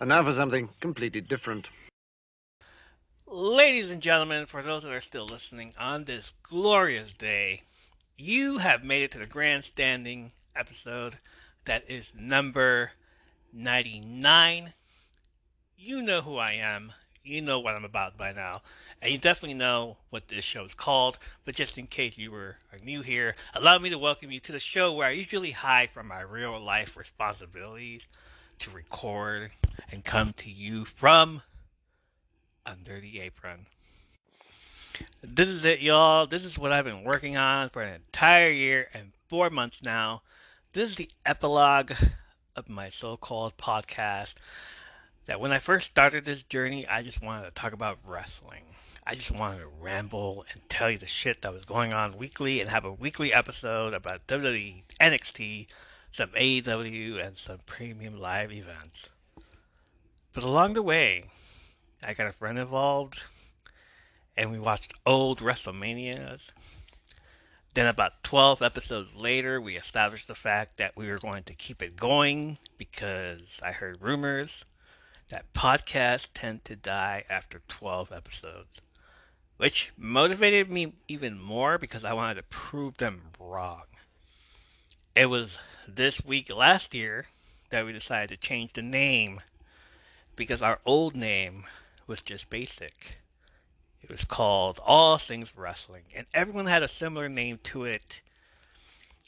And now for something completely different. Ladies and gentlemen, for those that are still listening on this glorious day, you have made it to the grandstanding episode that is number 99. You know who I am. You know what I'm about by now. And you definitely know what this show is called. But just in case you were are new here, allow me to welcome you to the show where I usually hide from my real life responsibilities to record and come to you from under the apron. This is it, y'all. This is what I've been working on for an entire year and four months now. This is the epilogue of my so called podcast. That when I first started this journey, I just wanted to talk about wrestling. I just wanted to ramble and tell you the shit that was going on weekly and have a weekly episode about WWE, NXT, some AEW, and some premium live events. But along the way, I got a friend involved, and we watched old WrestleManias. Then, about 12 episodes later, we established the fact that we were going to keep it going because I heard rumors that podcasts tend to die after 12 episodes, which motivated me even more because I wanted to prove them wrong. It was this week last year that we decided to change the name because our old name was just basic. It was called All Things Wrestling, and everyone had a similar name to it.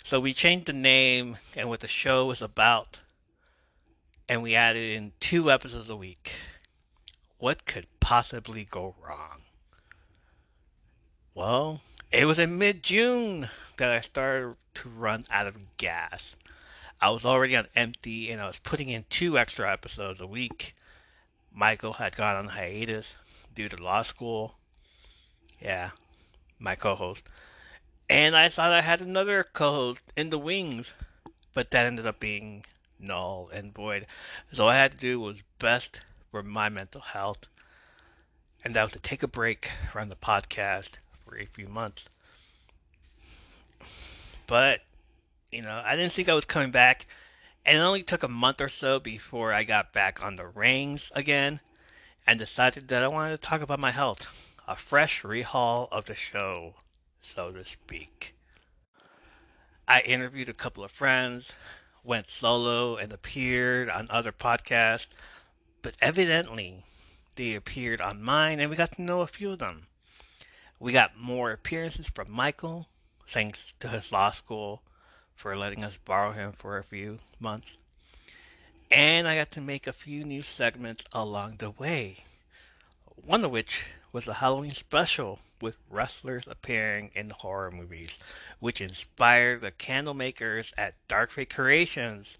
So we changed the name and what the show was about, and we added in two episodes a week. What could possibly go wrong? Well, it was in mid June that I started to run out of gas. I was already on empty and I was putting in two extra episodes a week. Michael had gone on hiatus due to law school. Yeah, my co host. And I thought I had another co host in the wings, but that ended up being null and void. So all I had to do was best for my mental health, and that was to take a break from the podcast for a few months. But, you know, I didn't think I was coming back and it only took a month or so before I got back on the rings again and decided that I wanted to talk about my health. A fresh rehaul of the show, so to speak. I interviewed a couple of friends, went solo, and appeared on other podcasts, but evidently they appeared on mine and we got to know a few of them. We got more appearances from Michael, thanks to his law school for letting us borrow him for a few months. And I got to make a few new segments along the way. One of which was a Halloween special with wrestlers appearing in horror movies, which inspired the candle makers at Dark Fate Creations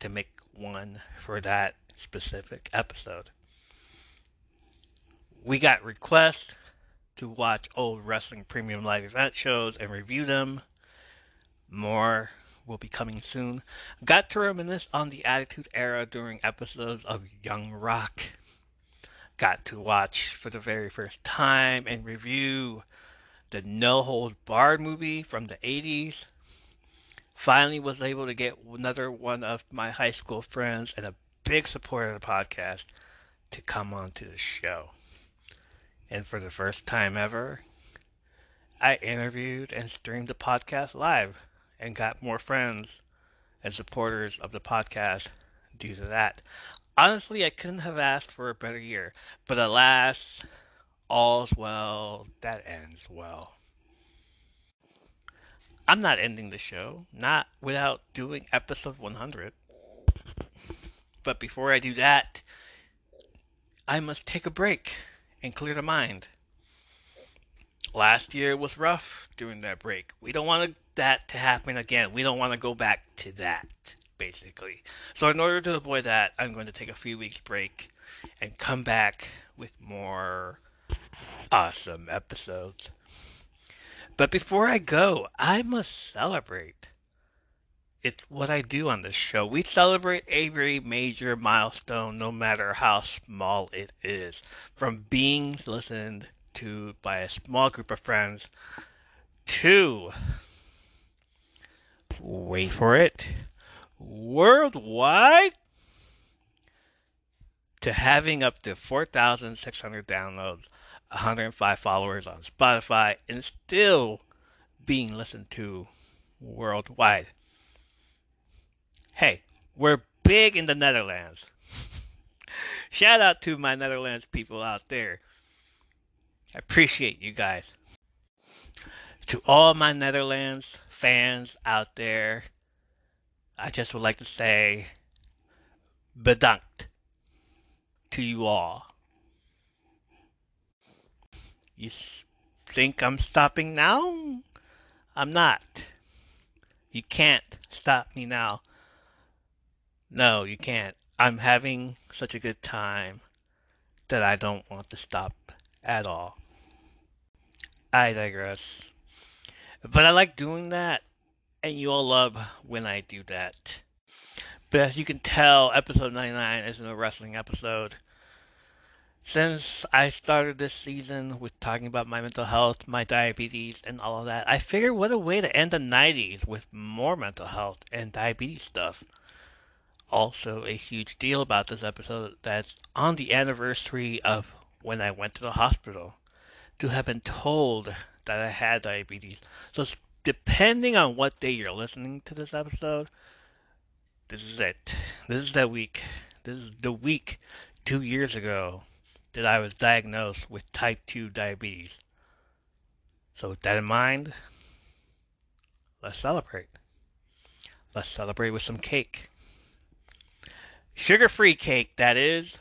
to make one for that specific episode. We got requests to watch old wrestling premium live event shows and review them. More will be coming soon. Got to reminisce on the Attitude Era during episodes of Young Rock. Got to watch for the very first time and review the No Hold Barred movie from the 80s. Finally was able to get another one of my high school friends and a big supporter of the podcast to come on to the show. And for the first time ever, I interviewed and streamed the podcast live and got more friends and supporters of the podcast due to that. Honestly, I couldn't have asked for a better year, but alas, all's well that ends well. I'm not ending the show, not without doing episode 100. But before I do that, I must take a break and clear the mind last year was rough during that break. We don't want that to happen again. We don't want to go back to that, basically. So, in order to avoid that, I'm going to take a few weeks break and come back with more awesome episodes. But before I go, I must celebrate. It's what I do on this show. We celebrate every major milestone, no matter how small it is. From being listened to by a small group of friends to wait for it worldwide to having up to 4,600 downloads, 105 followers on Spotify, and still being listened to worldwide. Hey, we're big in the Netherlands. Shout out to my Netherlands people out there. I appreciate you guys. To all my Netherlands fans out there, I just would like to say bedankt to you all. You think I'm stopping now? I'm not. You can't stop me now. No, you can't. I'm having such a good time that I don't want to stop at all. I digress. But I like doing that, and you all love when I do that. But as you can tell, episode 99 isn't a wrestling episode. Since I started this season with talking about my mental health, my diabetes, and all of that, I figured what a way to end the 90s with more mental health and diabetes stuff also a huge deal about this episode that on the anniversary of when I went to the hospital to have been told that I had diabetes. So, depending on what day you're listening to this episode, this is it. This is that week. This is the week two years ago that I was diagnosed with type 2 diabetes. So, with that in mind, let's celebrate. Let's celebrate with some cake. Sugar free cake, that is.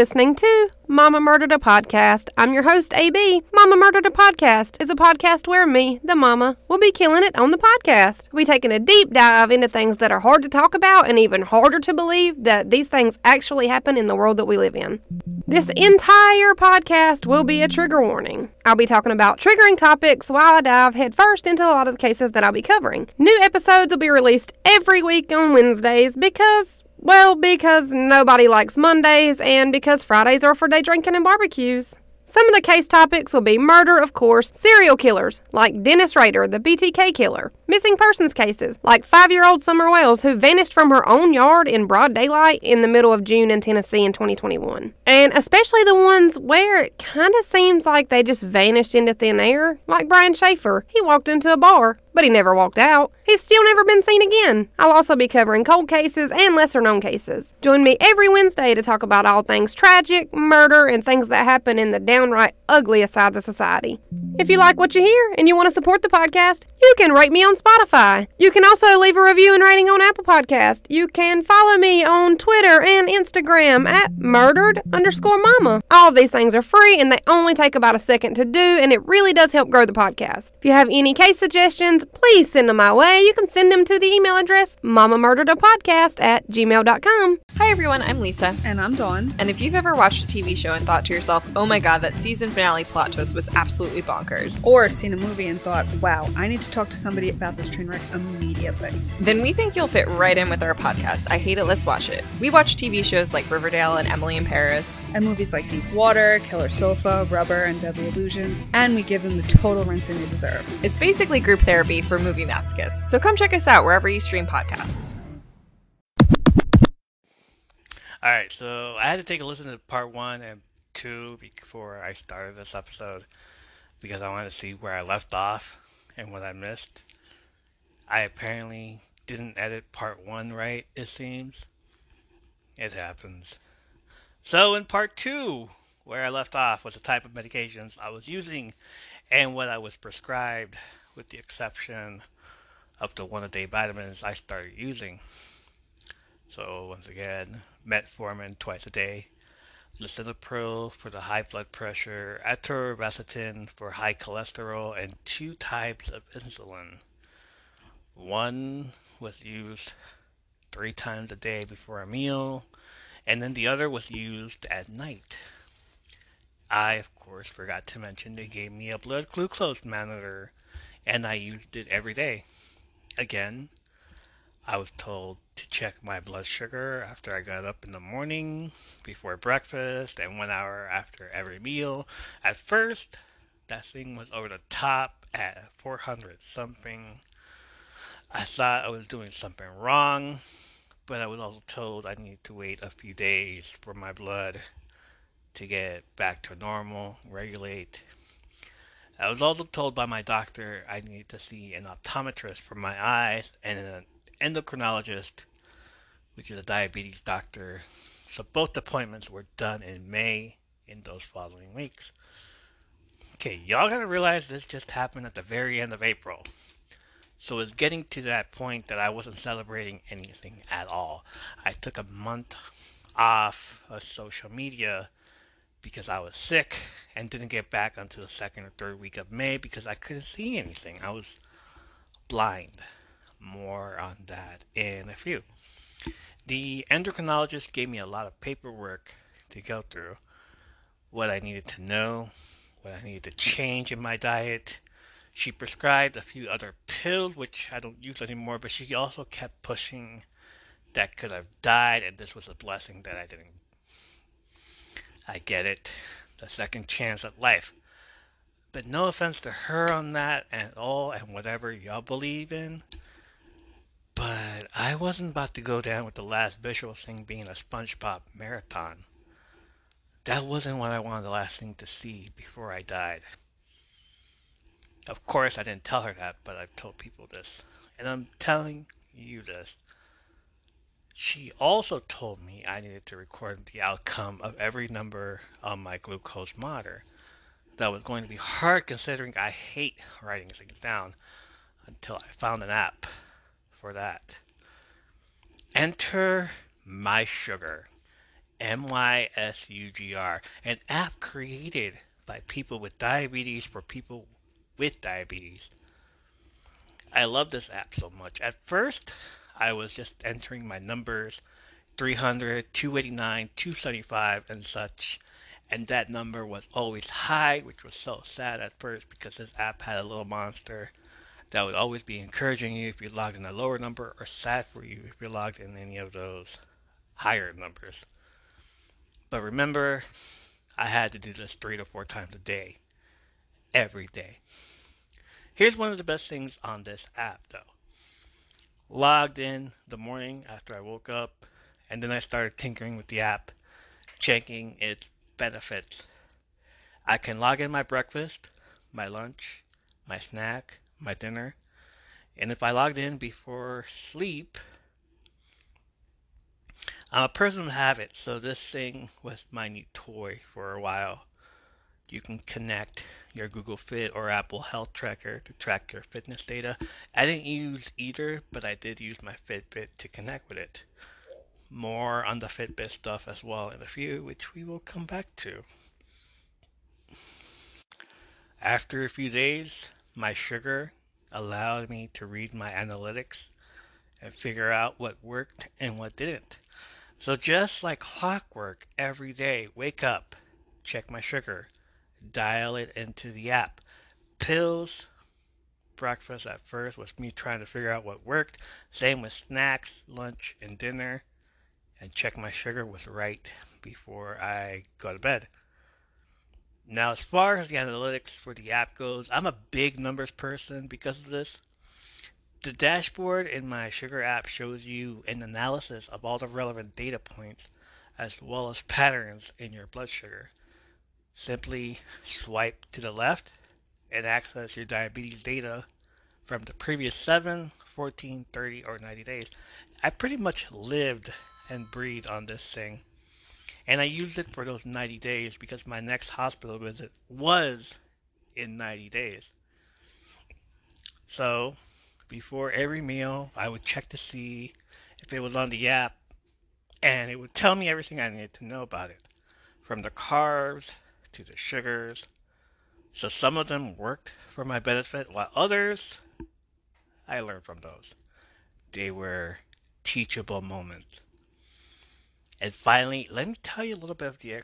Listening to Mama Murdered a Podcast. I'm your host, AB. Mama Murdered a Podcast is a podcast where me, the mama, will be killing it on the podcast. We'll be taking a deep dive into things that are hard to talk about and even harder to believe that these things actually happen in the world that we live in. This entire podcast will be a trigger warning. I'll be talking about triggering topics while I dive headfirst into a lot of the cases that I'll be covering. New episodes will be released every week on Wednesdays because well, because nobody likes Mondays and because Fridays are for day drinking and barbecues. Some of the case topics will be murder, of course, serial killers like Dennis Rader, the BTK killer, missing persons cases like five year old Summer Wells who vanished from her own yard in broad daylight in the middle of June in Tennessee in 2021. And especially the ones where it kind of seems like they just vanished into thin air, like Brian Shaffer. He walked into a bar, but he never walked out. He's still never been seen again. I'll also be covering cold cases and lesser known cases. Join me every Wednesday to talk about all things tragic, murder, and things that happen in the downright ugliest sides of society. If you like what you hear and you want to support the podcast, you can rate me on Spotify. You can also leave a review and rating on Apple Podcast. You can follow me on Twitter and Instagram at murdered underscore mama. All of these things are free and they only take about a second to do, and it really does help grow the podcast. If you have any case suggestions, please send them my way. You can send them to the email address mamamurderedapodcast at gmail.com. Hi everyone, I'm Lisa. And I'm Dawn. And if you've ever watched a TV show and thought to yourself, oh my god, that season finale plot twist was absolutely bonkers, Or seen a movie and thought, wow, I need to talk to somebody about this train wreck immediately. then we think you'll fit right in with our podcast, I Hate It, Let's Watch It. We watch TV shows like Riverdale and Emily in Paris. And movies like Deep Water, Killer Sofa, Rubber, and Deadly Illusions. And we give them the total rinsing they deserve. It's basically group therapy for movie masochists. So come check us out wherever you stream podcasts. All right, so I had to take a listen to part one and two before I started this episode because I wanted to see where I left off and what I missed. I apparently didn't edit part one right, it seems. It happens. So, in part two, where I left off was the type of medications I was using and what I was prescribed, with the exception of the one a day vitamins I started using. So once again, metformin twice a day, lisinopril for the high blood pressure, atorvastatin for high cholesterol, and two types of insulin. One was used three times a day before a meal, and then the other was used at night. I, of course, forgot to mention they gave me a blood glucose monitor, and I used it every day. Again, I was told to check my blood sugar after I got up in the morning, before breakfast, and one hour after every meal. At first, that thing was over the top at 400 something. I thought I was doing something wrong, but I was also told I needed to wait a few days for my blood to get back to normal, regulate. I was also told by my doctor I needed to see an optometrist for my eyes and an endocrinologist, which is a diabetes doctor. So both appointments were done in May in those following weeks. Okay, y'all gotta realize this just happened at the very end of April. So it's getting to that point that I wasn't celebrating anything at all. I took a month off of social media because I was sick and didn't get back until the second or third week of May because I couldn't see anything. I was blind. More on that in a few. The endocrinologist gave me a lot of paperwork to go through. What I needed to know, what I needed to change in my diet. She prescribed a few other pills, which I don't use anymore, but she also kept pushing that could have died, and this was a blessing that I didn't I get it. The second chance at life. But no offense to her on that at all and whatever y'all believe in. But I wasn't about to go down with the last visual thing being a SpongeBob marathon. That wasn't what I wanted the last thing to see before I died. Of course, I didn't tell her that, but I've told people this. And I'm telling you this. She also told me I needed to record the outcome of every number on my glucose monitor. That was going to be hard considering I hate writing things down until I found an app for that. Enter My Sugar, M Y S U G R, an app created by people with diabetes for people with diabetes. I love this app so much. At first, I was just entering my numbers 300, 289, 275, and such. And that number was always high, which was so sad at first because this app had a little monster that would always be encouraging you if you logged in a lower number or sad for you if you logged in any of those higher numbers. But remember, I had to do this three to four times a day, every day. Here's one of the best things on this app, though logged in the morning after I woke up, and then I started tinkering with the app, checking its benefits. I can log in my breakfast, my lunch, my snack, my dinner, and if I logged in before sleep, I'm a person of habit, so this thing was my new toy for a while. You can connect your Google Fit or Apple Health Tracker to track your fitness data. I didn't use either, but I did use my Fitbit to connect with it. More on the Fitbit stuff as well in a few, which we will come back to. After a few days, my sugar allowed me to read my analytics and figure out what worked and what didn't. So just like clockwork, every day, wake up, check my sugar, dial it into the app. Pills, breakfast at first was me trying to figure out what worked. Same with snacks, lunch, and dinner. And check my sugar was right before I go to bed. Now, as far as the analytics for the app goes, I'm a big numbers person because of this. The dashboard in my Sugar app shows you an analysis of all the relevant data points as well as patterns in your blood sugar. Simply swipe to the left and access your diabetes data from the previous 7, 14, 30, or 90 days. I pretty much lived and breathed on this thing. And I used it for those 90 days because my next hospital visit was in 90 days. So, before every meal, I would check to see if it was on the app and it would tell me everything I needed to know about it, from the carbs to the sugars. So some of them worked for my benefit, while others, I learned from those. They were teachable moments. And finally, let me tell you a little bit of the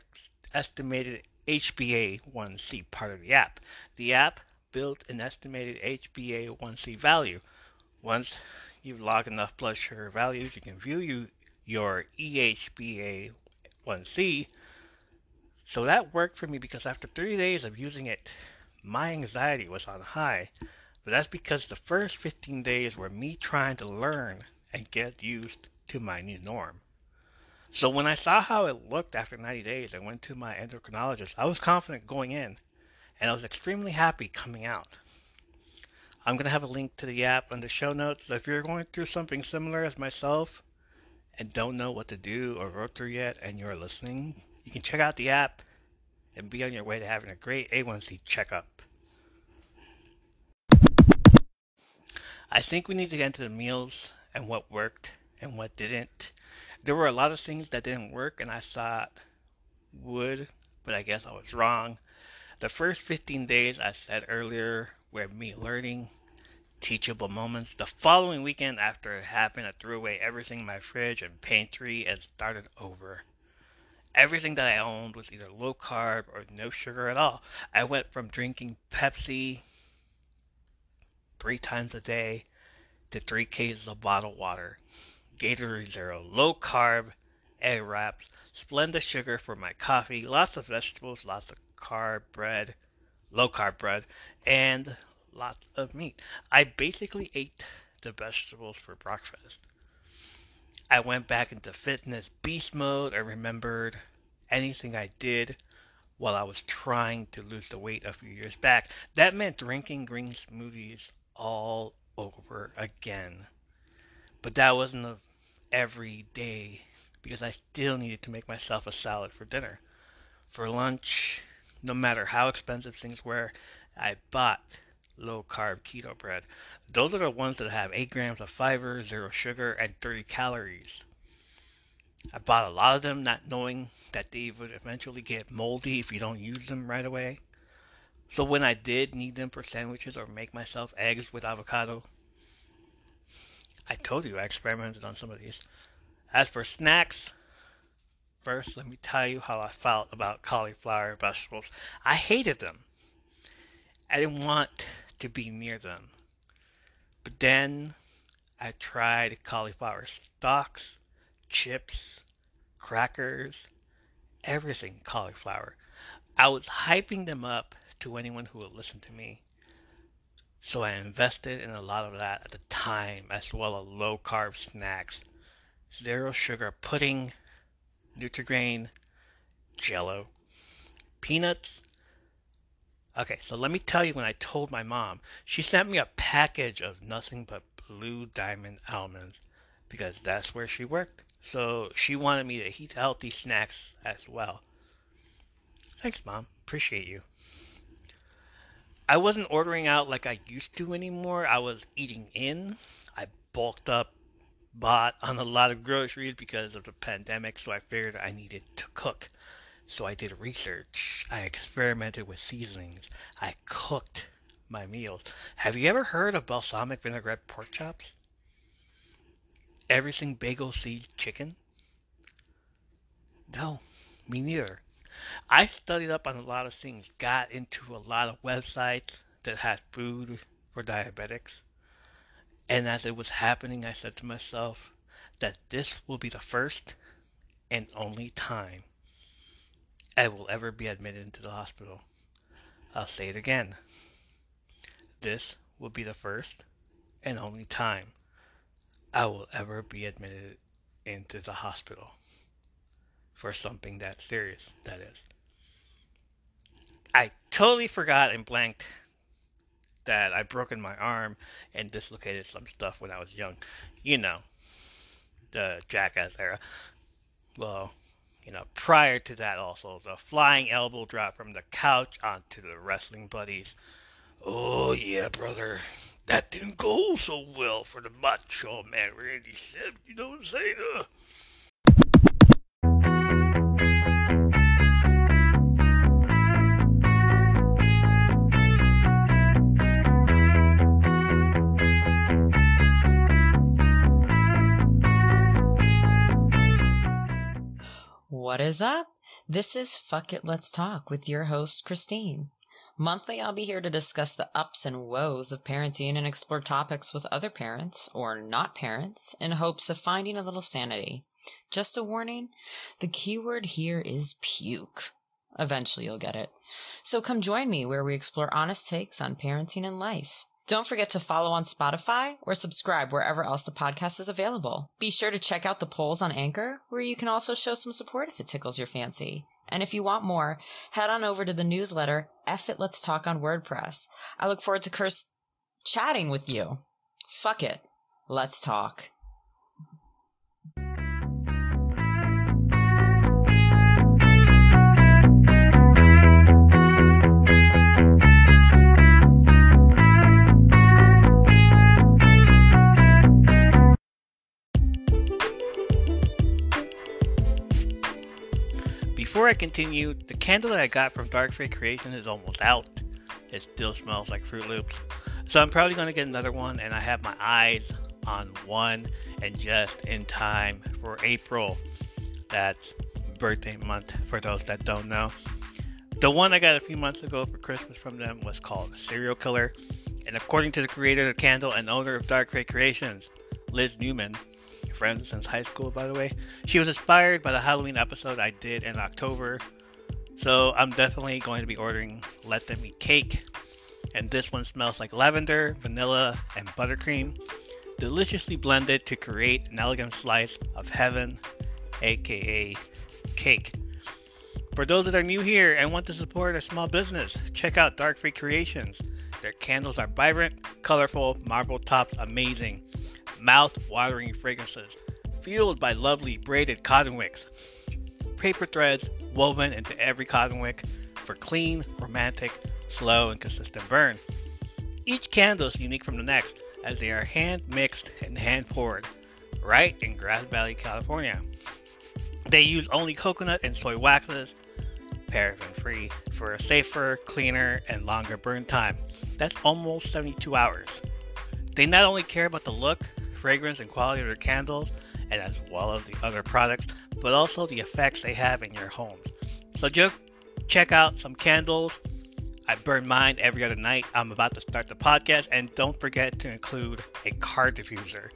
estimated HbA1c part of the app. The app built an estimated HbA1c value. Once you've logged enough blood sugar values, you can view you, your EHbA1c. So that worked for me because after 30 days of using it, my anxiety was on high. But that's because the first 15 days were me trying to learn and get used to my new norm. So when I saw how it looked after 90 days, I went to my endocrinologist. I was confident going in, and I was extremely happy coming out. I'm going to have a link to the app in the show notes. So if you're going through something similar as myself and don't know what to do or go through yet and you're listening, you can check out the app and be on your way to having a great A1C checkup. I think we need to get into the meals and what worked and what didn't. There were a lot of things that didn't work and I thought would, but I guess I was wrong. The first 15 days I said earlier were me learning teachable moments. The following weekend after it happened, I threw away everything in my fridge and pantry and started over. Everything that I owned was either low carb or no sugar at all. I went from drinking Pepsi three times a day to three cases of bottled water. Gatorade Zero, low carb, egg wraps, Splenda sugar for my coffee, lots of vegetables, lots of carb bread, low carb bread, and lots of meat. I basically ate the vegetables for breakfast. I went back into fitness beast mode. I remembered anything I did while I was trying to lose the weight a few years back. That meant drinking green smoothies all over again. But that wasn't a every day because I still needed to make myself a salad for dinner. For lunch, no matter how expensive things were, I bought low carb keto bread. Those are the ones that have 8 grams of fiber, 0 sugar, and 30 calories. I bought a lot of them not knowing that they would eventually get moldy if you don't use them right away. So when I did need them for sandwiches or make myself eggs with avocado, I told you I experimented on some of these. As for snacks, first let me tell you how I felt about cauliflower vegetables. I hated them. I didn't want to be near them. But then I tried cauliflower stalks, chips, crackers, everything cauliflower. I was hyping them up to anyone who would listen to me. So I invested in a lot of that at the time, as well as low carb snacks, zero sugar pudding, Nutri-Grain, Jello, peanuts. Okay, so let me tell you when I told my mom, she sent me a package of nothing but blue diamond almonds because that's where she worked. So she wanted me to eat healthy snacks as well. Thanks, mom. Appreciate you. I wasn't ordering out like I used to anymore. I was eating in. I bulked up, bought on a lot of groceries because of the pandemic, so I figured I needed to cook. So I did research. I experimented with seasonings. I cooked my meals. Have you ever heard of balsamic vinaigrette pork chops? Everything bagel seed chicken? No, me neither. I studied up on a lot of things, got into a lot of websites that had food for diabetics. And as it was happening, I said to myself that this will be the first and only time I will ever be admitted into the hospital. I'll say it again. This will be the first and only time I will ever be admitted into the hospital for something that serious, that is. I totally forgot and blanked that I broken my arm and dislocated some stuff when I was young. You know, the jackass era. Well, you know, prior to that also, the flying elbow drop from the couch onto the wrestling buddies. Oh yeah, brother. That didn't go so well for the macho man Randy Savage, you know what I'm saying? Uh, What is up? This is Fuck It Let's Talk with your host, Christine. Monthly, I'll be here to discuss the ups and woes of parenting and explore topics with other parents, or not parents, in hopes of finding a little sanity. Just a warning the keyword here is puke. Eventually, you'll get it. So come join me where we explore honest takes on parenting and life. Don't forget to follow on Spotify or subscribe wherever else the podcast is available. Be sure to check out the polls on Anchor, where you can also show some support if it tickles your fancy. And if you want more, head on over to the newsletter, F It Let's Talk on WordPress. I look forward to Curse chatting with you. Fuck it. Let's talk. Before I continue, the candle that I got from Dark Fate Creation is almost out. It still smells like Fruit Loops. So I'm probably going to get another one, and I have my eyes on one and just in time for April. That's birthday month for those that don't know. The one I got a few months ago for Christmas from them was called Serial Killer. And according to the creator of the candle and owner of Dark Fate Creations, Liz Newman, friends since high school, by the way. She was inspired by the Halloween episode I did in October. So I'm definitely going to be ordering Let Them Eat Cake. And this one smells like lavender, vanilla, and buttercream, deliciously blended to create an elegant slice of heaven, aka cake. For those that are new here and want to support a small business, check out Dark Fate Creations. Their candles are vibrant, colorful, marble topped, amazing mouth-watering fragrances, fueled by lovely braided cotton wicks. Paper threads woven into every cotton wick for clean, romantic, slow, and consistent burn. Each candle is unique from the next, as they are hand mixed and hand poured, right in Grass Valley, California. They use only coconut and soy waxes, paraffin free, for a safer, cleaner, and longer burn time. That's almost 72 hours. They not only care about the look, fragrance and quality of their candles, and as well as the other products, but also the effects they have in your homes. So just check out some candles. I burn mine every other night. I'm about to start the podcast, and don't forget to include a car diffuser.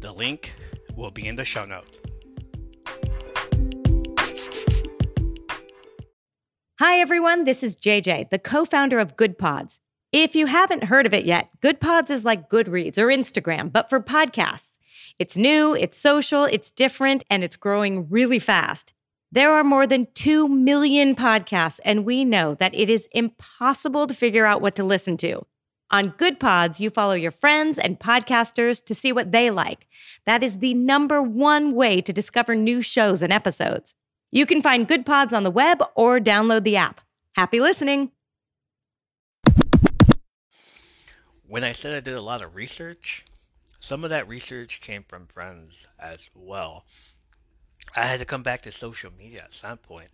The link will be in the show notes. Hi, everyone. This is JJ, the co founder of Good Pods. If you haven't heard of it yet, Good Pods is like Goodreads or Instagram, but for podcasts. It's new, it's social, it's different, and it's growing really fast. There are more than 2 million podcasts, and we know that it is impossible to figure out what to listen to. On Good Pods, you follow your friends and podcasters to see what they like. That is the number one way to discover new shows and episodes. You can find Good Pods on the web or download the app. Happy listening! When I said I did a lot of research, some of that research came from friends as well. I had to come back to social media at some point.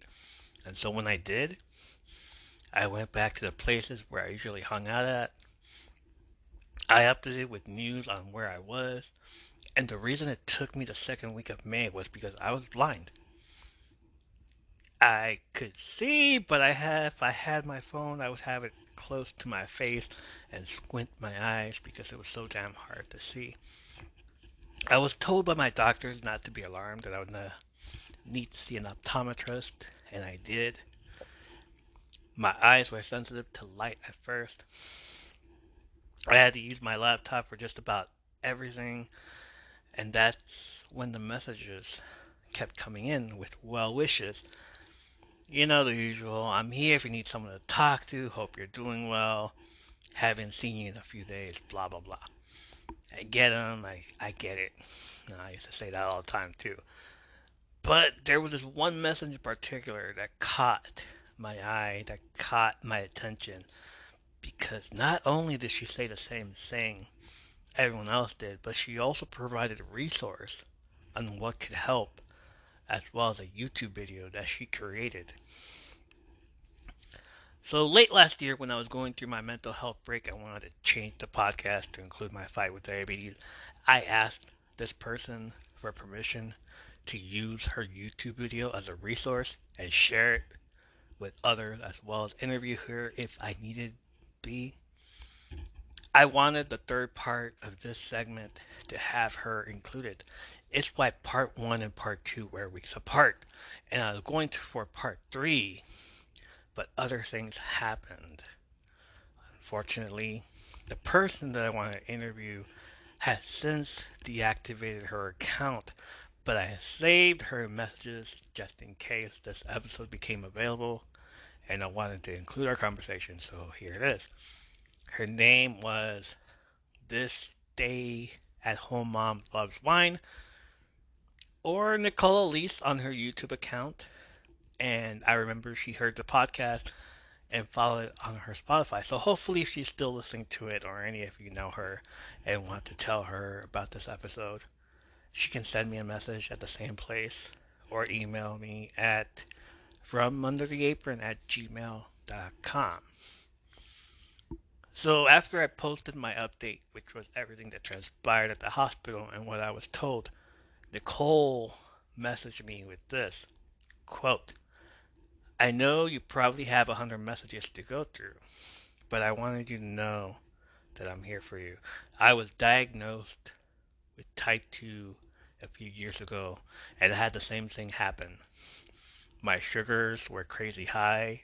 And so when I did, I went back to the places where I usually hung out at. I updated with news on where I was. And the reason it took me the second week of May was because I was blind. I could see, but I had if I had my phone, I would have it close to my face and squint my eyes because it was so damn hard to see. I was told by my doctors not to be alarmed that I would uh, need to see an optometrist, and I did. My eyes were sensitive to light at first. I had to use my laptop for just about everything, and that's when the messages kept coming in with well wishes you know the usual. I'm here if you need someone to talk to. Hope you're doing well. Haven't seen you in a few days. Blah blah blah. I get them. I I get it. I used to say that all the time too. But there was this one message in particular that caught my eye, that caught my attention, because not only did she say the same thing everyone else did, but she also provided a resource on what could help as well as a YouTube video that she created. So late last year, when I was going through my mental health break, I wanted to change the podcast to include my fight with diabetes. I asked this person for permission to use her YouTube video as a resource and share it with others as well as interview her if I needed be. I wanted the third part of this segment to have her included. It's why part one and part two were weeks apart, and I was going for part three, but other things happened. Unfortunately, the person that I want to interview has since deactivated her account, but I saved her messages just in case this episode became available, and I wanted to include our conversation, so here it is. Her name was This Day at Home Mom Loves Wine, or Nicole Elise on her YouTube account. And I remember she heard the podcast and followed it on her Spotify. So hopefully she's still listening to it, or any of you know her and want to tell her about this episode, she can send me a message at the same place or email me at from under the apron at gmail.com. So after I posted my update, which was everything that transpired at the hospital and what I was told, Nicole messaged me with this quote, I know you probably have a hundred messages to go through, but I wanted you to know that I'm here for you. I was diagnosed with type 2 a few years ago and I had the same thing happen. My sugars were crazy high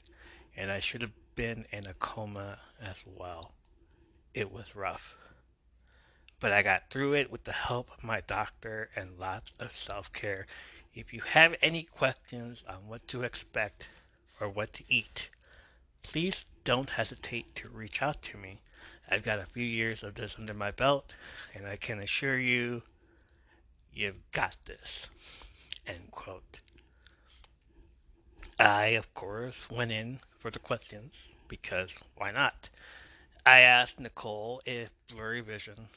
and I should have been in a coma as well. It was rough. But I got through it with the help of my doctor and lots of self care. If you have any questions on what to expect or what to eat, please don't hesitate to reach out to me. I've got a few years of this under my belt, and I can assure you, you've got this. End quote. I, of course, went in for the questions because why not? I asked Nicole if blurry vision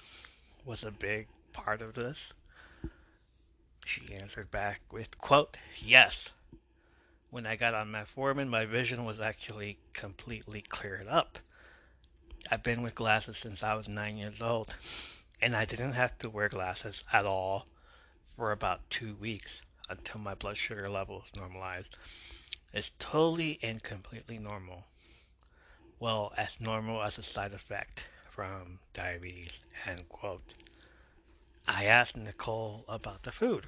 was a big part of this. She answered back with, quote, yes. When I got on metformin, my vision was actually completely cleared up. I've been with glasses since I was nine years old, and I didn't have to wear glasses at all for about two weeks until my blood sugar levels normalized. It's totally and completely normal. Well, as normal as a side effect from diabetes, end quote. I asked Nicole about the food.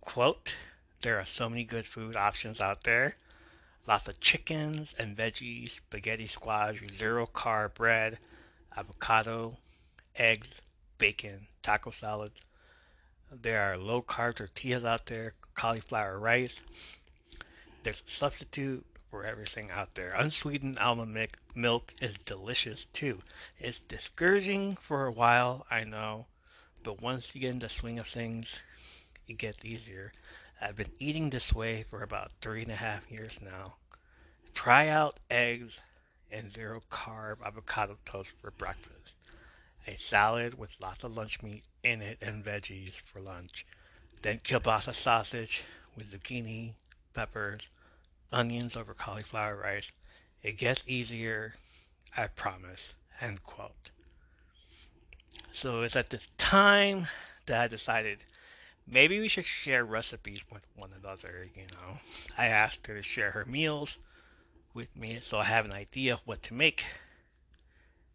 Quote, there are so many good food options out there. Lots of chickens and veggies, spaghetti squash, zero carb bread, avocado, eggs, bacon, taco salads. There are low carb tortillas out there, cauliflower rice. There's a substitute for everything out there. Unsweetened almond milk is delicious too. It's discouraging for a while, I know, but once you get in the swing of things, it gets easier. I've been eating this way for about three and a half years now. Try out eggs and zero carb avocado toast for breakfast. A salad with lots of lunch meat in it and veggies for lunch. Then kielbasa sausage with zucchini, peppers, onions over cauliflower rice. It gets easier, I promise. End quote. So it's at this time that I decided maybe we should share recipes with one another, you know. I asked her to share her meals with me so I have an idea of what to make.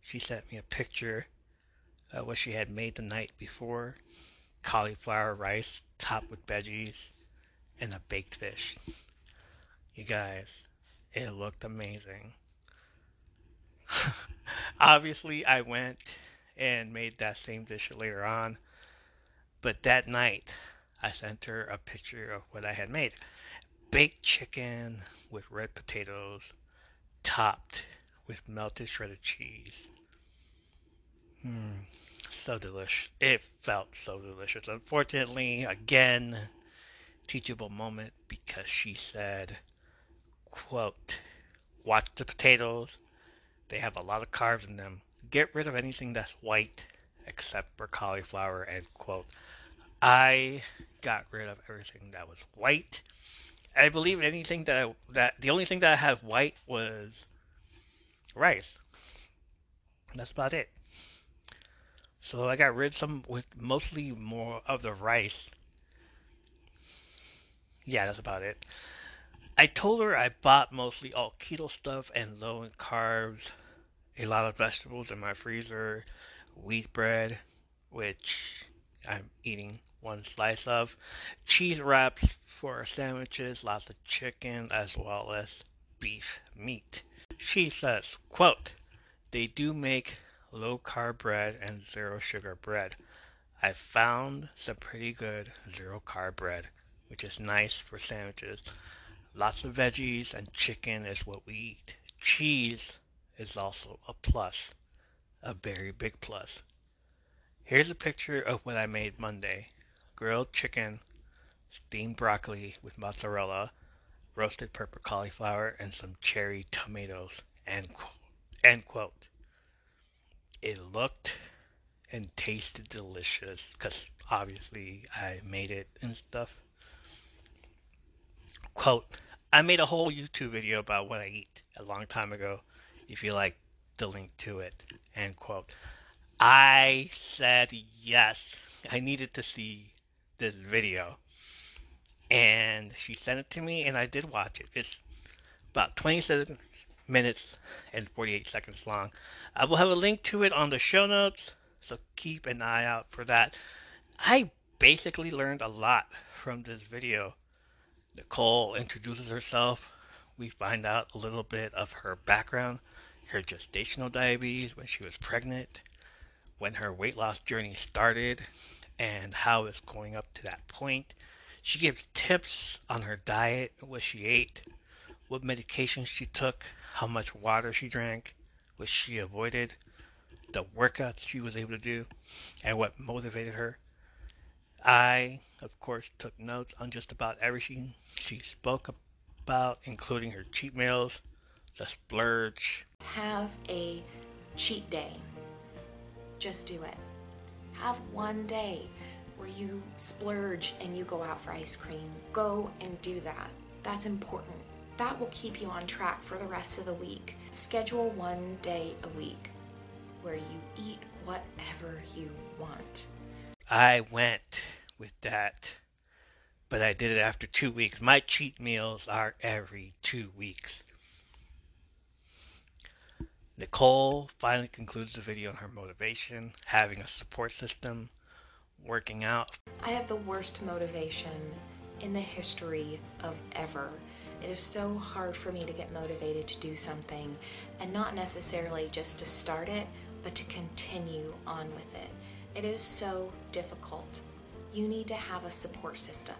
She sent me a picture of what she had made the night before cauliflower rice topped with veggies and a baked fish. You guys, it looked amazing. Obviously, I went and made that same dish later on, but that night I sent her a picture of what I had made baked chicken with red potatoes topped with melted shredded cheese. Hmm, so delicious. It felt so delicious. Unfortunately, again, teachable moment because she said, quote, watch the potatoes. They have a lot of carbs in them. Get rid of anything that's white except for cauliflower, end quote. I got rid of everything that was white. I believe anything that I, that the only thing that I had white was rice. That's about it. So I got rid some with mostly more of the rice. Yeah, that's about it. I told her I bought mostly all keto stuff and low in carbs, a lot of vegetables in my freezer, wheat bread, which I'm eating one slice of, cheese wraps for sandwiches, lots of chicken, as well as beef meat. She says, quote, they do make low carb bread and zero sugar bread. I found some pretty good zero carb bread, which is nice for sandwiches. Lots of veggies and chicken is what we eat. Cheese is also a plus, a very big plus. Here's a picture of what I made Monday. Grilled chicken, steamed broccoli with mozzarella, roasted purple cauliflower, and some cherry tomatoes. End quote. End quote. It looked and tasted delicious because obviously I made it and stuff. Quote, I made a whole YouTube video about what I eat a long time ago. If you like the link to it. End quote. I said yes. I needed to see this video. And she sent it to me and I did watch it. It's about 27 minutes and 48 seconds long. Uh, I will have a link to it on the show notes, so keep an eye out for that. I basically learned a lot from this video. Nicole introduces herself. We find out a little bit of her background, her gestational diabetes when she was pregnant, when her weight loss journey started, and how it's going up to that point. She gives tips on her diet, what she ate, what medications she took, how much water she drank, what she avoided, the workouts she was able to do, and what motivated her. I, of course, took notes on just about everything she spoke about, including her cheat meals, the splurge. Have a cheat day. Just do it. Have one day where you splurge and you go out for ice cream. Go and do that. That's important. That will keep you on track for the rest of the week. Schedule one day a week where you eat whatever you want. I went with that, but I did it after two weeks. My cheat meals are every two weeks. Nicole finally concludes the video on her motivation, having a support system, working out. I have the worst motivation in the history of ever. It is so hard for me to get motivated to do something and not necessarily just to start it, but to continue on with it. It is so difficult. You need to have a support system.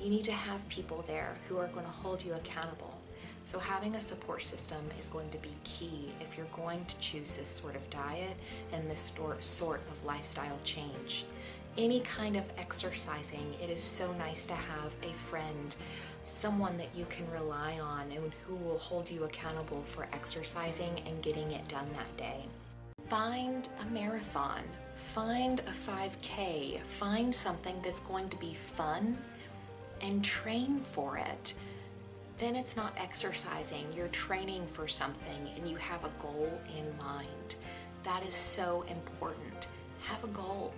You need to have people there who are going to hold you accountable. So, having a support system is going to be key if you're going to choose this sort of diet and this sort of lifestyle change. Any kind of exercising, it is so nice to have a friend, someone that you can rely on and who will hold you accountable for exercising and getting it done that day. Find a marathon, find a 5K, find something that's going to be fun and train for it then it's not exercising. You're training for something and you have a goal in mind. That is so important. Have a goal.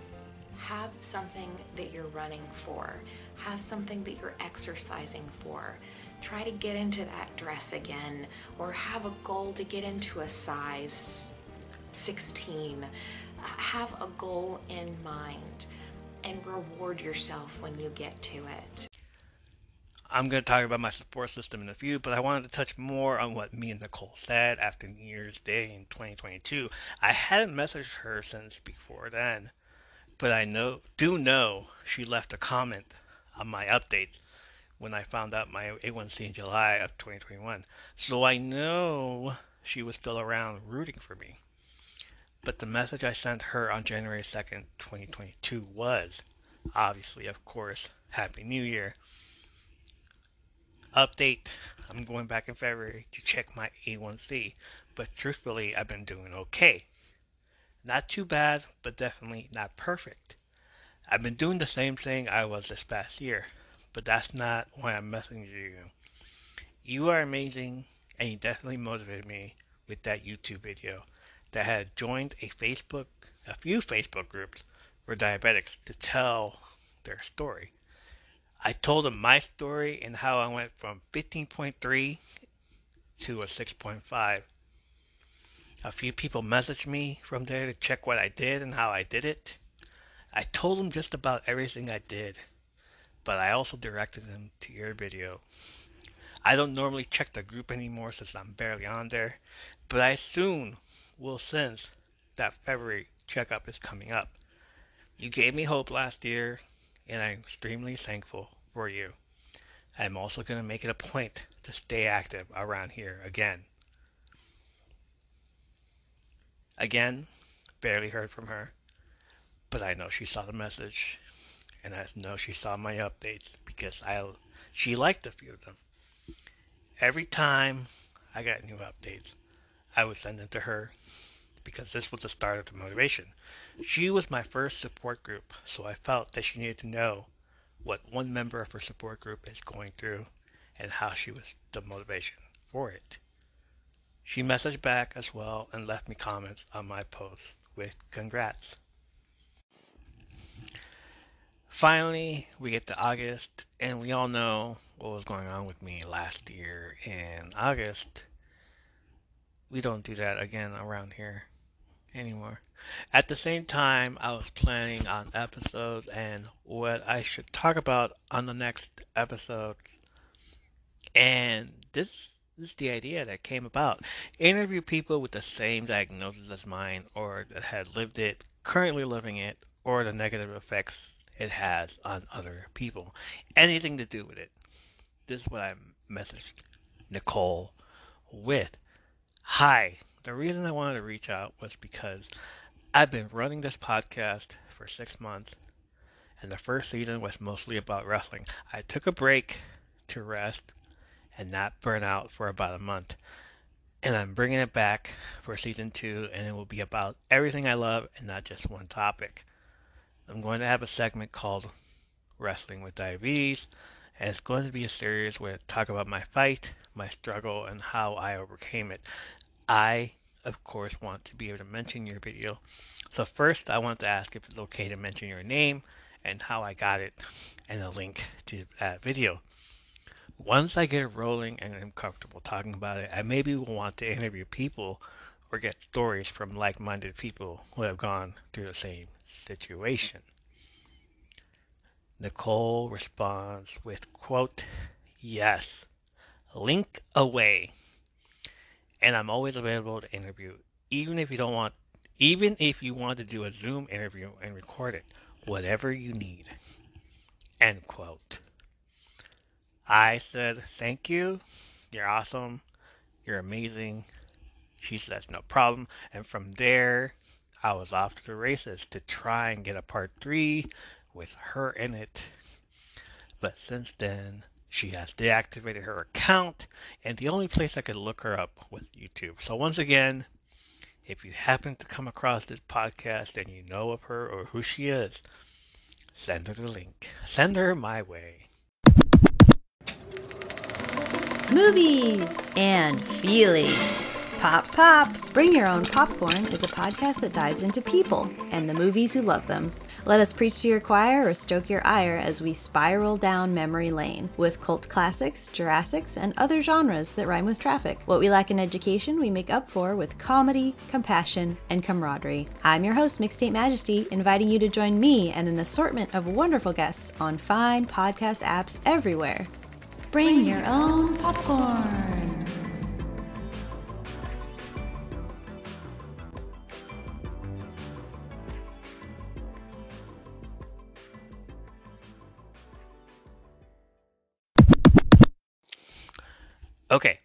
Have something that you're running for. Have something that you're exercising for. Try to get into that dress again or have a goal to get into a size 16. Have a goal in mind and reward yourself when you get to it. I'm going to talk about my support system in a few, but I wanted to touch more on what me and Nicole said after New Year's Day in 2022. I hadn't messaged her since before then, but I know do know she left a comment on my update when I found out my A1C in July of 2021. So I know she was still around rooting for me. But the message I sent her on January 2nd, 2022 was obviously, of course, Happy New Year update. I'm going back in February to check my A1C, but truthfully, I've been doing okay. Not too bad, but definitely not perfect. I've been doing the same thing I was this past year, but that's not why I'm messaging you. You are amazing, and you definitely motivated me with that YouTube video that had joined a Facebook a few Facebook groups for diabetics to tell their story. I told them my story and how I went from 15.3 to a 6.5. A few people messaged me from there to check what I did and how I did it. I told them just about everything I did, but I also directed them to your video. I don't normally check the group anymore since I'm barely on there, but I soon will sense that February checkup is coming up. You gave me hope last year, and I'm extremely thankful for you. I'm also going to make it a point to stay active around here again. Again, barely heard from her, but I know she saw the message, and I know she saw my updates because I she liked a few of them. Every time I got new updates, I would send them to her because this was the start of the motivation. She was my first support group, so I felt that she needed to know what one member of her support group is going through and how she was the motivation for it. She messaged back as well and left me comments on my post with congrats. Finally, we get to August, and we all know what was going on with me last year in August. We don't do that again around here anymore. At the same time, I was planning on episodes and what I should talk about on the next episode. And this, this is the idea that came about. Interview people with the same diagnosis as mine, or that had lived it, currently living it, or the negative effects it has on other people. Anything to do with it. This is what I messaged Nicole with. Hi, the reason I wanted to reach out was because I've been running this podcast for six months, and the first season was mostly about wrestling. I took a break to rest and not burn out for about a month. And I'm bringing it back for season two, and it will be about everything I love and not just one topic. I'm going to have a segment called Wrestling with Diabetes, and it's going to be a series where I talk about my fight, my struggle, and how I overcame it. I, of course, want to be able to mention your video. So first, I want to ask if it's okay to mention your name and how I got it, and a link to that video. Once I get it rolling and I'm comfortable talking about it, I maybe will want to interview people or get stories from like-minded people who have gone through the same situation. Nicole responds with, quote, yes, link away. And I'm always available to interview, even if you don't want, even if you want to do a Zoom interview and record it, whatever you need. End quote. I said, thank you. You're awesome. You're amazing. She says, no problem. And from there, I was off to the races to try and get a part three with her in it. But since then, she has deactivated her account, and the only place I could look her up was YouTube. So once again, if you happen to come across this podcast and you know of her or who she is, send her the link. Send her my way. Movies and feelings. Pop, pop. Bring Your Own Popcorn is a podcast that dives into people and the movies who love them. Let us preach to your choir or stoke your ire as we spiral down memory lane with cult classics, Jurassics, and other genres that rhyme with traffic. What we lack in education, we make up for with comedy, compassion, and camaraderie. I'm your host, Mixtape Majesty, inviting you to join me and an assortment of wonderful guests on fine podcast apps everywhere. Bring your own popcorn. Okay,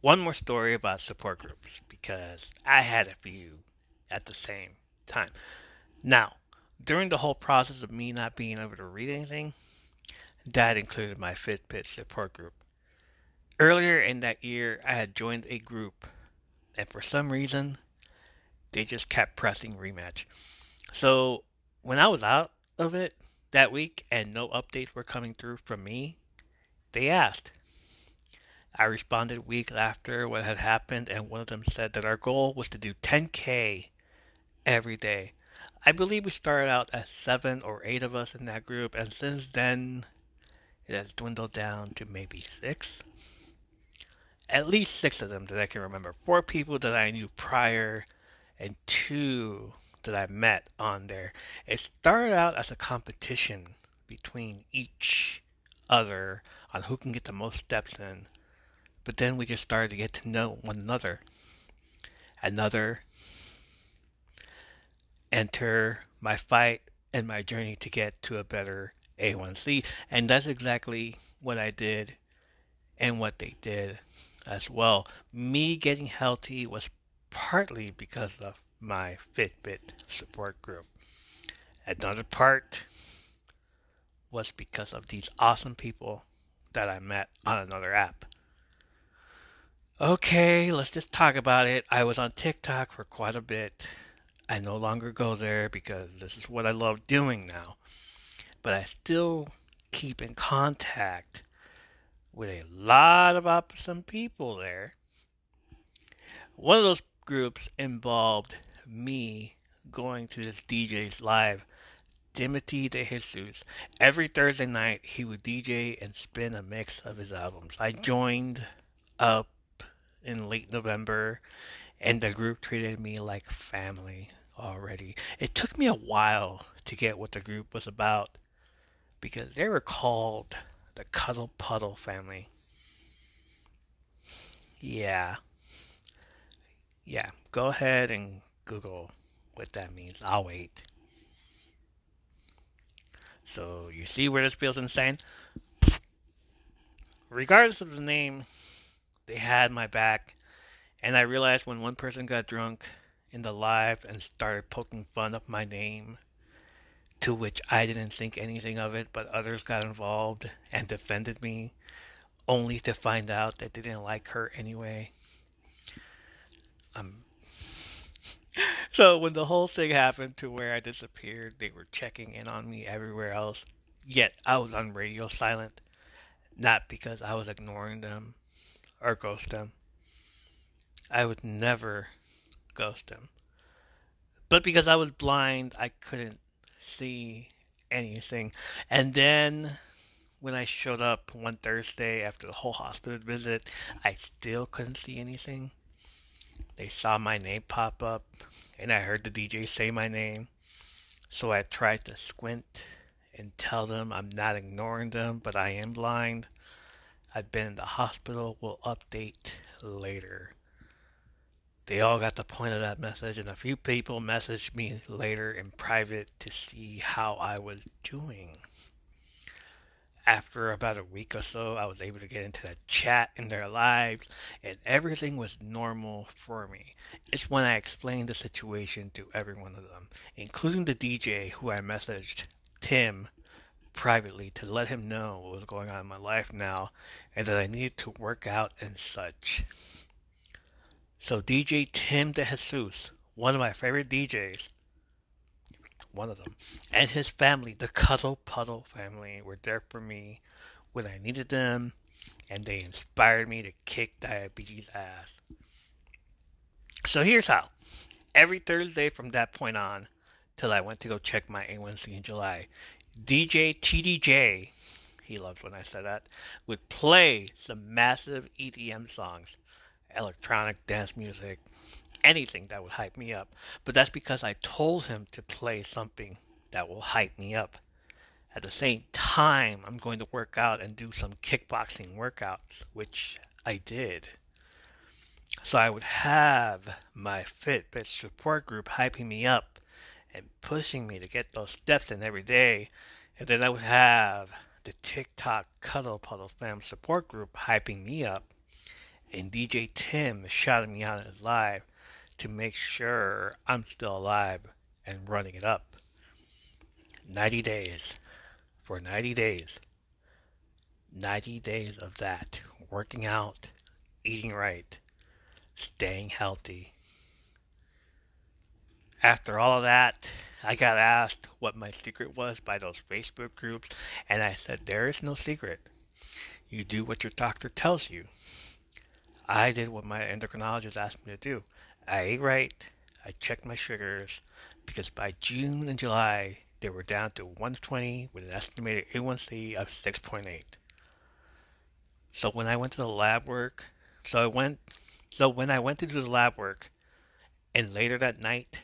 one more story about support groups because I had a few at the same time. Now, during the whole process of me not being able to read anything, that included my Fitbit support group. Earlier in that year, I had joined a group, and for some reason, they just kept pressing rematch. So, when I was out of it that week and no updates were coming through from me, they asked. I responded week after what had happened, and one of them said that our goal was to do 10K every day. I believe we started out as seven or eight of us in that group, and since then it has dwindled down to maybe six. At least six of them that I can remember. Four people that I knew prior, and two that I met on there. It started out as a competition between each other on who can get the most steps in. But then we just started to get to know one another. Another enter my fight and my journey to get to a better A1C. And that's exactly what I did and what they did as well. Me getting healthy was partly because of my Fitbit support group. Another part was because of these awesome people that I met on another app. Okay, let's just talk about it. I was on TikTok for quite a bit. I no longer go there because this is what I love doing now. But I still keep in contact with a lot of awesome people there. One of those groups involved me going to this DJ's live, Timothy De Jesus. Every Thursday night, he would DJ and spin a mix of his albums. I joined up in late November, and the group treated me like family already. It took me a while to get what the group was about because they were called the Cuddle Puddle family. Yeah. Yeah, go ahead and Google what that means. I'll wait. So, you see where this feels insane? Regardless of the name, they had my back. And I realized when one person got drunk in the live and started poking fun of my name, to which I didn't think anything of it, but others got involved and defended me, only to find out that they didn't like her anyway. Um, so when the whole thing happened to where I disappeared, they were checking in on me everywhere else. Yet I was on radio silent, not because I was ignoring them or ghost them. I would never ghost them. But because I was blind, I couldn't see anything. And then when I showed up one Thursday after the whole hospital visit, I still couldn't see anything. They saw my name pop up, and I heard the DJ say my name. So I tried to squint and tell them I'm not ignoring them, but I am blind. I've been in the hospital. We'll update later. They all got the point of that message, and a few people messaged me later in private to see how I was doing. After about a week or so, I was able to get into the chat in their lives, and everything was normal for me. It's when I explained the situation to every one of them, including the DJ who I messaged, Tim, privately to let him know what was going on in my life now and that I needed to work out and such. So DJ Tim De Jesus, one of my favorite DJs, one of them, and his family, the Cuddle Puddle family, were there for me when I needed them, and they inspired me to kick diabetes ass. So here's how. Every Thursday from that point on, till I went to go check my A1C in July, DJ TDJ, he loves when I say that, would play some massive EDM songs, electronic dance music, anything that would hype me up. But that's because I told him to play something that will hype me up. At the same time, I'm going to work out and do some kickboxing workouts, which I did. So I would have my Fitbit support group hyping me up and pushing me to get those steps in every day. And then I would have the TikTok Cuddle Puddle Fam support group hyping me up. And DJ Tim shouting me out live to make sure I'm still alive and running it up. 90 days. For 90 days. 90 days of that. Working out, eating right, staying healthy. After all of that, I got asked what my secret was by those Facebook groups, and I said, There is no secret. You do what your doctor tells you. I did what my endocrinologist asked me to do. I ate right, I checked my sugars, because by June and July they were down to 120 with an estimated A1C of 6.8. So when I went to the lab work, so I went, so when I went to do the lab work, and later that night,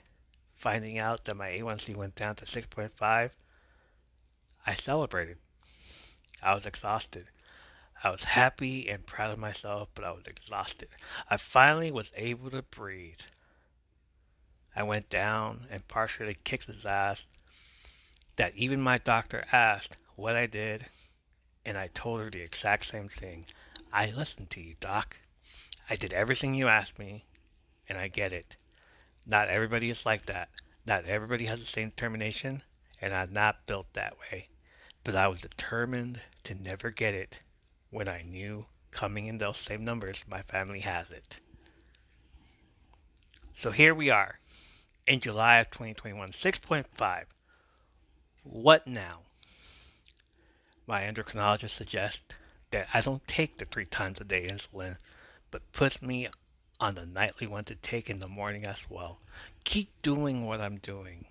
finding out that my A1C went down to 6.5, I celebrated. I was exhausted. I was happy and proud of myself, but I was exhausted. I finally was able to breathe. I went down and partially kicked his ass that even my doctor asked what I did, and I told her the exact same thing. I listened to you, doc. I did everything you asked me, and I get it. Not everybody is like that. Not everybody has the same determination, and I'm not built that way. But I was determined to never get it when I knew coming in those same numbers my family has it. So here we are in July of 2021, 6.5. What now? My endocrinologist suggests that I don't take the three times a day insulin, but puts me on the nightly one to take in the morning as well. Keep doing what I'm doing.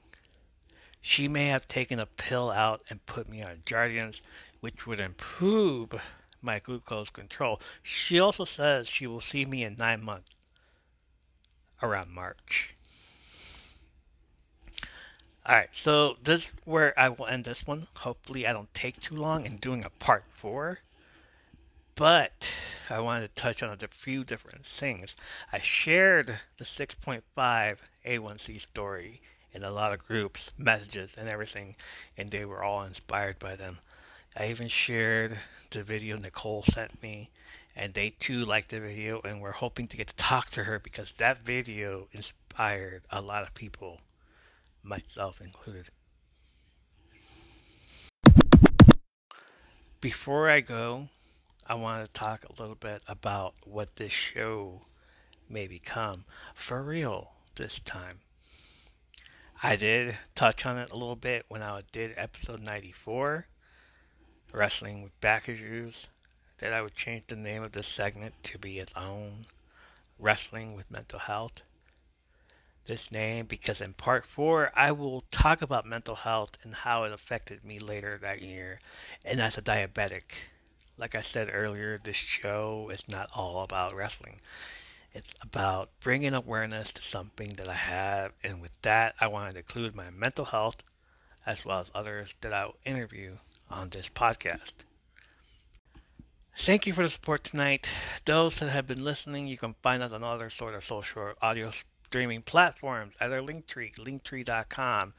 She may have taken a pill out and put me on Jardiance, which would improve my glucose control. She also says she will see me in nine months, around March. Alright, so this is where I will end this one. Hopefully I don't take too long in doing a part four. But I wanted to touch on a few different things. I shared the 6.5 A1C story in a lot of groups, messages, and everything, and they were all inspired by them. I even shared the video Nicole sent me, and they too liked the video, and we're hoping to get to talk to her because that video inspired a lot of people myself included. Before I go, I want to talk a little bit about what this show may become for real this time. I did touch on it a little bit when I did episode 94, Wrestling with Back Issues, that I would change the name of this segment to be its own Wrestling with Mental Health this name because in part four, I will talk about mental health and how it affected me later that year. And as a diabetic, like I said earlier, this show is not all about wrestling. It's about bringing awareness to something that I have. And with that, I wanted to include my mental health as well as others that I will interview on this podcast. Thank you for the support tonight. Those that have been listening, you can find us on other sort of social audio streaming platforms at our link tree, linktree.com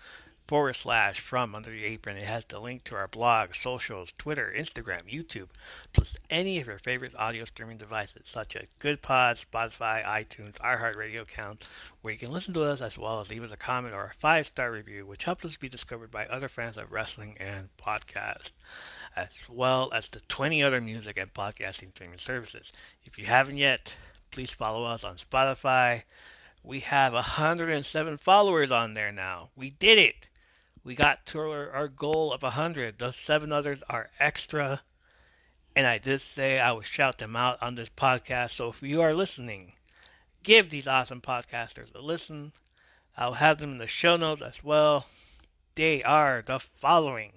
forward slash from under the apron. It has the link to our blog, socials, Twitter, Instagram, YouTube, plus any of your favorite audio streaming devices such as GoodPod, Spotify, iTunes, iHeartRadio account, where you can listen to us as well as leave us a comment or a five star review, which helps us be discovered by other fans of wrestling and podcasts, as well as the 20 other music and podcasting streaming services. If you haven't yet, please follow us on Spotify. We have 107 followers on there now. We did it. We got to our, our goal of 100. Those seven others are extra. And I did say I would shout them out on this podcast. So if you are listening, give these awesome podcasters a listen. I'll have them in the show notes as well. They are the following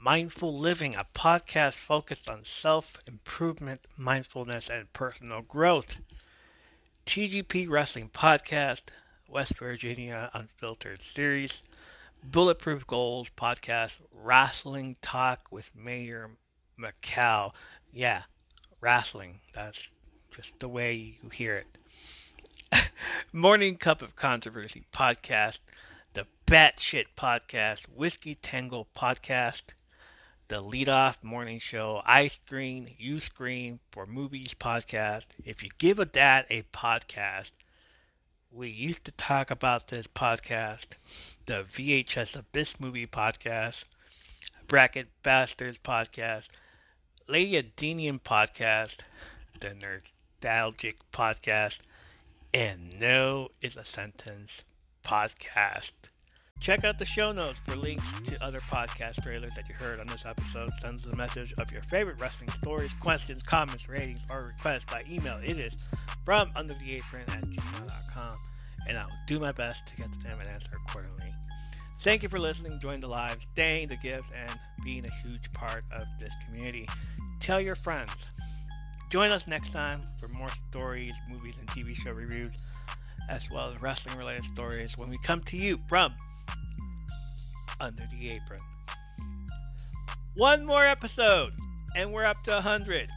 Mindful Living, a podcast focused on self improvement, mindfulness, and personal growth. TGP Wrestling Podcast, West Virginia Unfiltered Series, Bulletproof Goals Podcast, Wrestling Talk with Mayor Macau. Yeah, wrestling. That's just the way you hear it. Morning Cup of Controversy Podcast, the Batshit Podcast, Whiskey Tango Podcast, the Lead Off Morning Show, I Screen, You Screen for Movies podcast. If you give a dad a podcast, we used to talk about this podcast, the VHS Abyss Movie podcast, Bracket Bastards podcast, Lady Adenium podcast, the Nostalgic podcast, and No is a Sentence podcast. Check out the show notes for links to other podcast trailers that you heard on this episode. Send us a message of your favorite wrestling stories, questions, comments, ratings, or requests by email. It is from under the apron at gmail.com. and I will do my best to get to them and answer accordingly. Thank you for listening, joining the live, staying the gift, and being a huge part of this community. Tell your friends. Join us next time for more stories, movies, and TV show reviews, as well as wrestling related stories when we come to you from Under the Apron. One more episode, and we're up to 100.